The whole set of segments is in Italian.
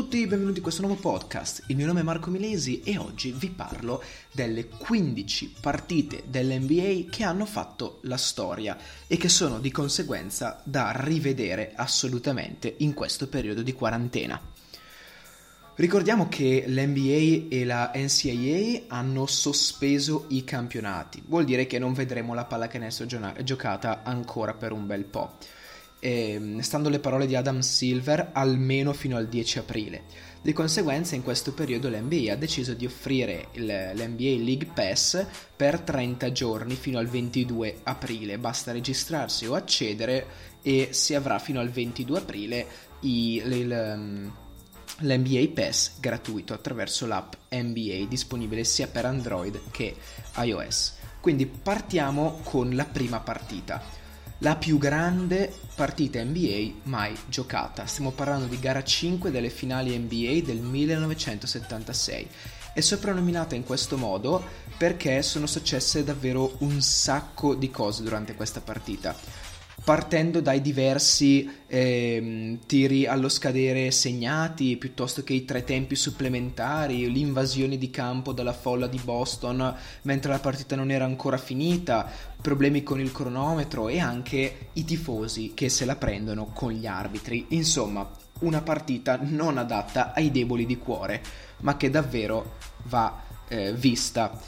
tutti, benvenuti in questo nuovo podcast. Il mio nome è Marco Milesi e oggi vi parlo delle 15 partite dell'NBA che hanno fatto la storia e che sono di conseguenza da rivedere assolutamente in questo periodo di quarantena. Ricordiamo che l'NBA e la NCAA hanno sospeso i campionati, vuol dire che non vedremo la pallacanestro giocata ancora per un bel po' eh, stando le parole di Adam Silver, almeno fino al 10 aprile. Di conseguenza, in questo periodo l'NBA ha deciso di offrire il, l'NBA League Pass per 30 giorni fino al 22 aprile. Basta registrarsi o accedere e si avrà fino al 22 aprile i, il, ehm, l'NBA Pass gratuito attraverso l'app NBA disponibile sia per Android che iOS. Quindi partiamo con la prima partita la più grande partita NBA mai giocata. Stiamo parlando di gara 5 delle finali NBA del 1976. È soprannominata in questo modo perché sono successe davvero un sacco di cose durante questa partita partendo dai diversi eh, tiri allo scadere segnati, piuttosto che i tre tempi supplementari, l'invasione di campo dalla folla di Boston mentre la partita non era ancora finita, problemi con il cronometro e anche i tifosi che se la prendono con gli arbitri. Insomma, una partita non adatta ai deboli di cuore, ma che davvero va eh, vista.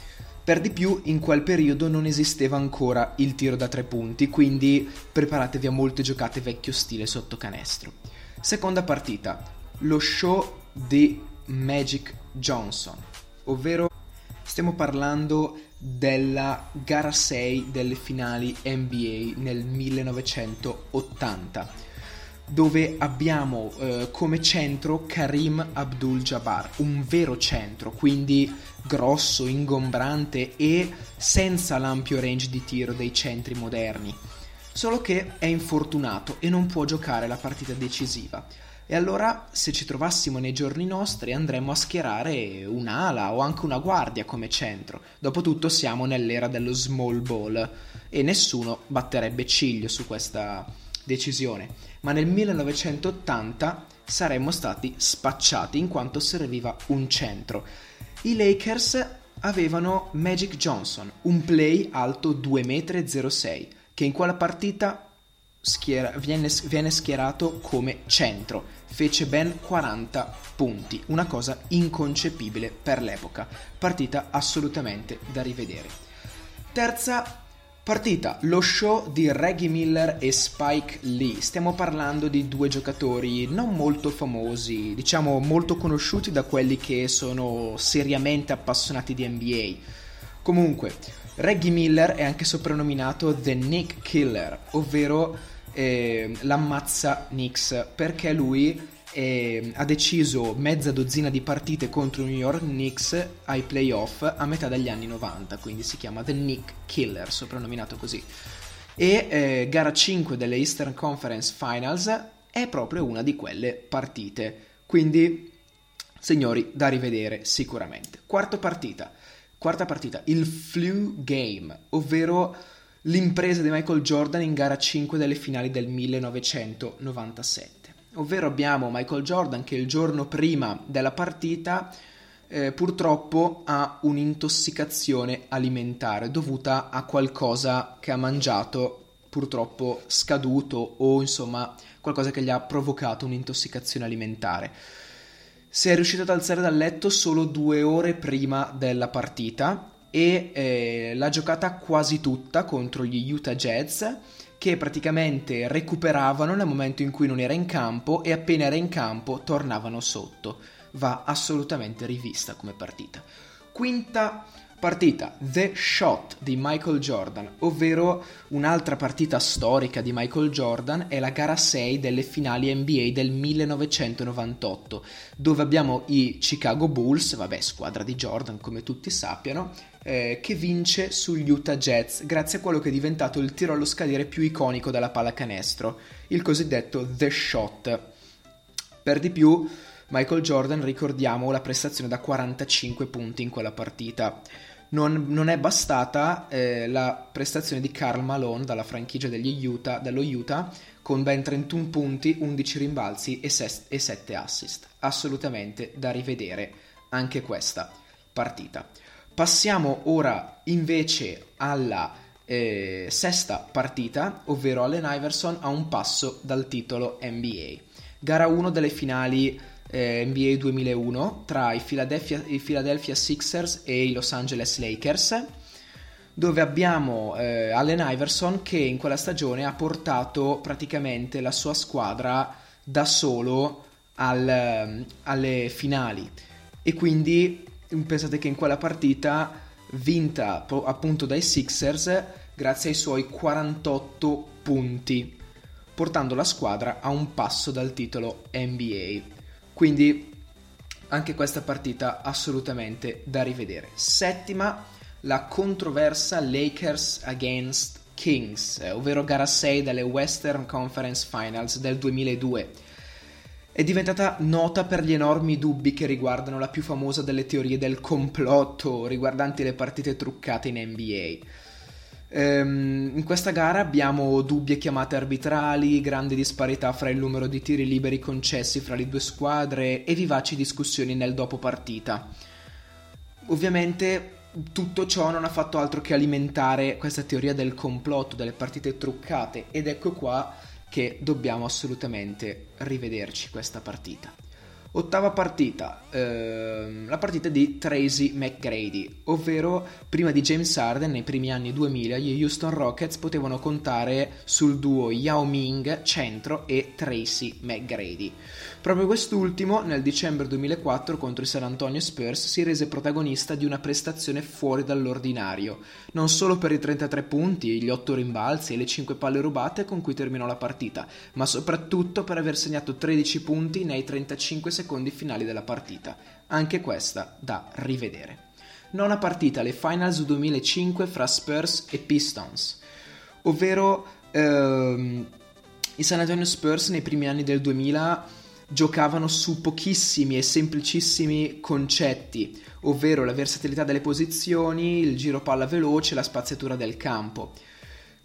Per di più, in quel periodo non esisteva ancora il tiro da tre punti, quindi preparatevi a molte giocate vecchio stile sotto canestro. Seconda partita, lo show di Magic Johnson, ovvero stiamo parlando della gara 6 delle finali NBA nel 1980 dove abbiamo eh, come centro Karim Abdul-Jabbar, un vero centro, quindi grosso, ingombrante e senza l'ampio range di tiro dei centri moderni. Solo che è infortunato e non può giocare la partita decisiva. E allora, se ci trovassimo nei giorni nostri, andremmo a schierare un'ala o anche una guardia come centro. Dopotutto siamo nell'era dello small ball e nessuno batterebbe ciglio su questa decisione, ma nel 1980 saremmo stati spacciati in quanto serviva un centro. I Lakers avevano Magic Johnson, un play alto 2,06 m, che in quella partita schiera, viene, viene schierato come centro. Fece ben 40 punti, una cosa inconcepibile per l'epoca. Partita assolutamente da rivedere. Terza Partita, lo show di Reggie Miller e Spike Lee. Stiamo parlando di due giocatori non molto famosi, diciamo molto conosciuti da quelli che sono seriamente appassionati di NBA. Comunque, Reggie Miller è anche soprannominato The Nick Killer, ovvero eh, l'ammazza Knicks, perché lui e ha deciso mezza dozzina di partite contro i New York Knicks ai playoff a metà degli anni 90, quindi si chiama The Nick Killer, soprannominato così. E eh, gara 5 delle Eastern Conference Finals è proprio una di quelle partite, quindi signori da rivedere sicuramente. Quarta partita, quarta partita, il flu game, ovvero l'impresa di Michael Jordan in gara 5 delle finali del 1997 ovvero abbiamo Michael Jordan che il giorno prima della partita eh, purtroppo ha un'intossicazione alimentare dovuta a qualcosa che ha mangiato purtroppo scaduto o insomma qualcosa che gli ha provocato un'intossicazione alimentare. Si è riuscito ad alzare dal letto solo due ore prima della partita e eh, l'ha giocata quasi tutta contro gli Utah Jazz che praticamente recuperavano nel momento in cui non era in campo e appena era in campo tornavano sotto. Va assolutamente rivista come partita. Quinta partita, The Shot di Michael Jordan, ovvero un'altra partita storica di Michael Jordan, è la gara 6 delle finali NBA del 1998, dove abbiamo i Chicago Bulls, vabbè squadra di Jordan come tutti sappiano, eh, che vince sugli Utah Jets grazie a quello che è diventato il tiro allo scadere più iconico della pallacanestro, il cosiddetto The Shot. Per di più, Michael Jordan ricordiamo la prestazione da 45 punti in quella partita. non, non è bastata eh, la prestazione di Karl Malone dalla franchigia degli Utah, dello Utah con ben 31 punti, 11 rimbalzi e, ses- e 7 assist. Assolutamente da rivedere anche questa partita. Passiamo ora invece alla eh, sesta partita, ovvero Allen Iverson a un passo dal titolo NBA. Gara 1 delle finali eh, NBA 2001 tra i Philadelphia, i Philadelphia, Sixers e i Los Angeles Lakers, dove abbiamo eh, Allen Iverson che in quella stagione ha portato praticamente la sua squadra da solo al, alle finali e quindi pensate che in quella partita vinta appunto dai Sixers grazie ai suoi 48 punti portando la squadra a un passo dal titolo NBA. Quindi anche questa partita assolutamente da rivedere. Settima, la controversa Lakers against Kings, ovvero gara 6 delle Western Conference Finals del 2002. È diventata nota per gli enormi dubbi che riguardano la più famosa delle teorie del complotto riguardanti le partite truccate in NBA in questa gara abbiamo dubbie chiamate arbitrali, grandi disparità fra il numero di tiri liberi concessi fra le due squadre e vivaci discussioni nel dopo partita. Ovviamente tutto ciò non ha fatto altro che alimentare questa teoria del complotto, delle partite truccate ed ecco qua che dobbiamo assolutamente rivederci questa partita. Ottava partita, ehm, la partita di Tracy McGrady, ovvero prima di James Harden nei primi anni 2000 gli Houston Rockets potevano contare sul duo Yao Ming centro e Tracy McGrady. Proprio quest'ultimo nel dicembre 2004 contro i San Antonio Spurs si rese protagonista di una prestazione fuori dall'ordinario, non solo per i 33 punti, gli 8 rimbalzi e le 5 palle rubate con cui terminò la partita, ma soprattutto per aver segnato 13 punti nei 35 secondi finali della partita, anche questa da rivedere. Nona partita, le Finals 2005 fra Spurs e Pistons, ovvero ehm, i San Antonio Spurs nei primi anni del 2000 giocavano su pochissimi e semplicissimi concetti, ovvero la versatilità delle posizioni, il giro palla veloce, la spaziatura del campo.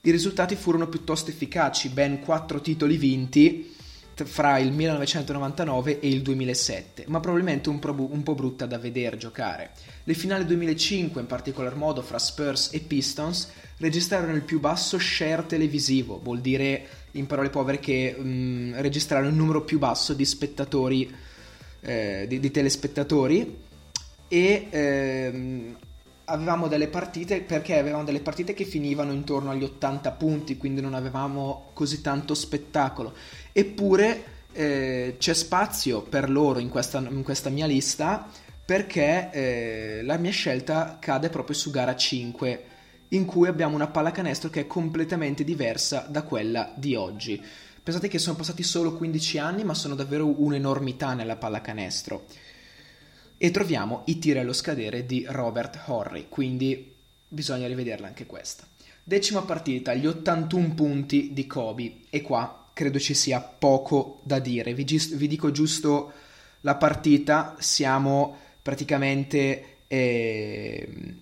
I risultati furono piuttosto efficaci, ben quattro titoli vinti fra il 1999 e il 2007, ma probabilmente un, pro- un po' brutta da vedere giocare. Le finali 2005, in particolar modo fra Spurs e Pistons, registrarono il più basso share televisivo, vuol dire in parole povere che mh, mm, registrarono il numero più basso di spettatori, eh, di, di, telespettatori e ehm, avevamo delle partite perché avevamo delle partite che finivano intorno agli 80 punti, quindi non avevamo così tanto spettacolo. Eppure eh, c'è spazio per loro in questa, in questa mia lista perché eh, la mia scelta cade proprio su gara 5 in cui abbiamo una pallacanestro che è completamente diversa da quella di oggi. Pensate che sono passati solo 15 anni, ma sono davvero un'enormità nella pallacanestro. E troviamo i tiri allo scadere di Robert Horry, quindi bisogna rivederla anche questa. Decima partita, gli 81 punti di Kobe, e qua credo ci sia poco da dire. Vi, gis- vi dico giusto la partita, siamo praticamente... Eh,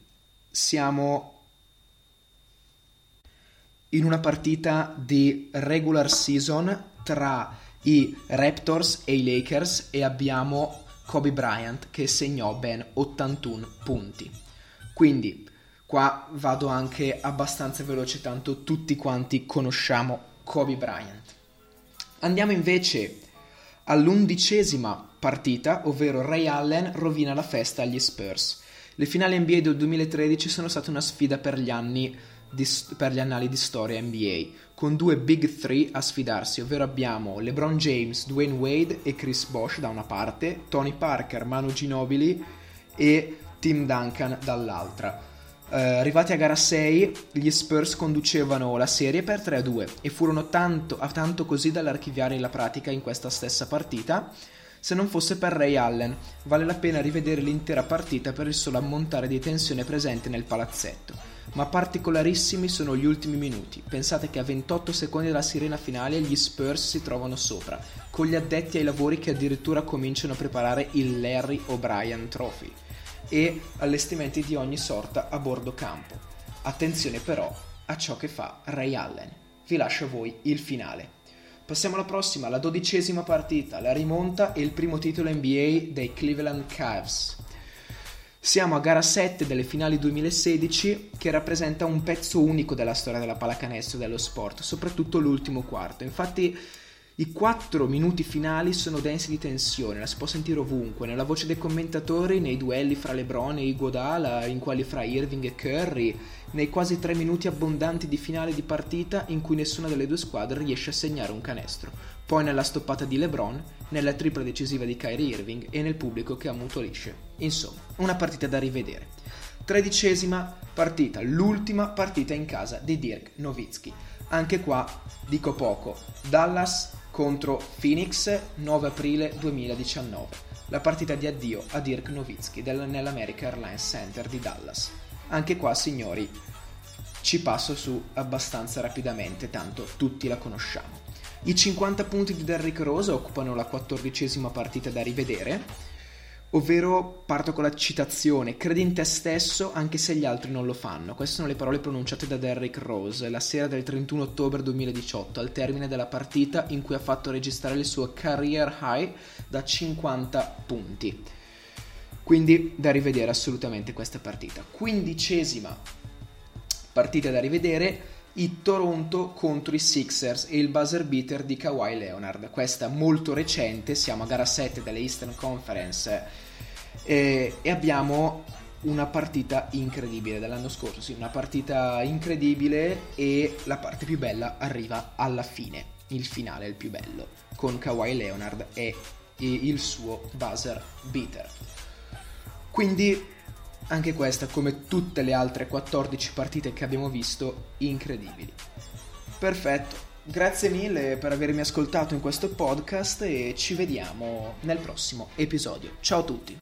siamo in una partita di regular season tra i Raptors e i Lakers e abbiamo Kobe Bryant che segnò ben 81 punti. Quindi qua vado anche abbastanza veloce tanto tutti quanti conosciamo Kobe Bryant. Andiamo invece all'undicesima partita, ovvero Ray Allen rovina la festa agli Spurs. Le finali NBA del 2013 sono state una sfida per gli anni di, per gli annali di storia NBA, con due Big Three a sfidarsi, ovvero abbiamo LeBron James, Dwayne Wade e Chris Bosh da una parte, Tony Parker, Manu Ginobili e Tim Duncan dall'altra. Uh, arrivati a gara 6, gli Spurs conducevano la serie per 3-2 e furono tanto, a tanto così dall'archiviare la pratica in questa stessa partita se non fosse per Ray Allen. Vale la pena rivedere l'intera partita per il solo ammontare di tensione presente nel palazzetto. Ma particolarissimi sono gli ultimi minuti. Pensate che a 28 secondi dalla sirena finale gli Spurs si trovano sopra, con gli addetti ai lavori che addirittura cominciano a preparare il Larry O'Brien Trophy. e allestimenti di ogni sorta a bordo campo. Attenzione però a ciò che fa Ray Allen. Vi lascio a voi il finale. Passiamo alla prossima, la dodicesima partita, la rimonta e il primo titolo NBA dei Cleveland Cavs. Siamo a gara 7 delle finali 2016 che rappresenta un pezzo unico della storia della pallacanestro e dello sport, soprattutto l'ultimo quarto. Infatti i quattro minuti finali sono densi di tensione, la si può sentire ovunque, nella voce dei commentatori, nei duelli fra LeBron e Iguodala, in quelli fra Irving e Curry, nei quasi tre minuti abbondanti di finale di partita in cui nessuna delle due squadre riesce a segnare un canestro, poi nella stoppata di LeBron, nella tripla decisiva di Kyrie Irving e nel pubblico che ammutolisce. Insomma, una partita da rivedere. Tredicesima partita, l'ultima partita in casa di Dirk Nowitzki. Anche qua dico poco. Dallas contro Phoenix 9 aprile 2019. La partita di addio a Dirk Nowitzki nell'America Airlines Center di Dallas. Anche qua, signori, ci passo su abbastanza rapidamente, tanto tutti la conosciamo. I 50 punti di Derrick Rose occupano la quattordicesima partita da rivedere Ovvero parto con la citazione, credi in te stesso anche se gli altri non lo fanno. Queste sono le parole pronunciate da Derrick Rose la sera del 31 ottobre 2018, al termine della partita in cui ha fatto registrare il suo career high da 50 punti. Quindi da rivedere assolutamente questa partita. Quindicesima partita da rivedere, i Toronto contro i Sixers e il buzzer beater di Kawhi Leonard. Questa molto recente, siamo a gara 7 delle Eastern Conference e, e abbiamo una partita incredibile dell'anno scorso, sì, una partita incredibile e la parte più bella arriva alla fine, il finale è il più bello, con Kawhi Leonard e il suo buzzer beater. Quindi anche questa, come tutte le altre 14 partite che abbiamo visto, incredibili. Perfetto, grazie mille per avermi ascoltato in questo podcast e ci vediamo nel prossimo episodio. Ciao a tutti!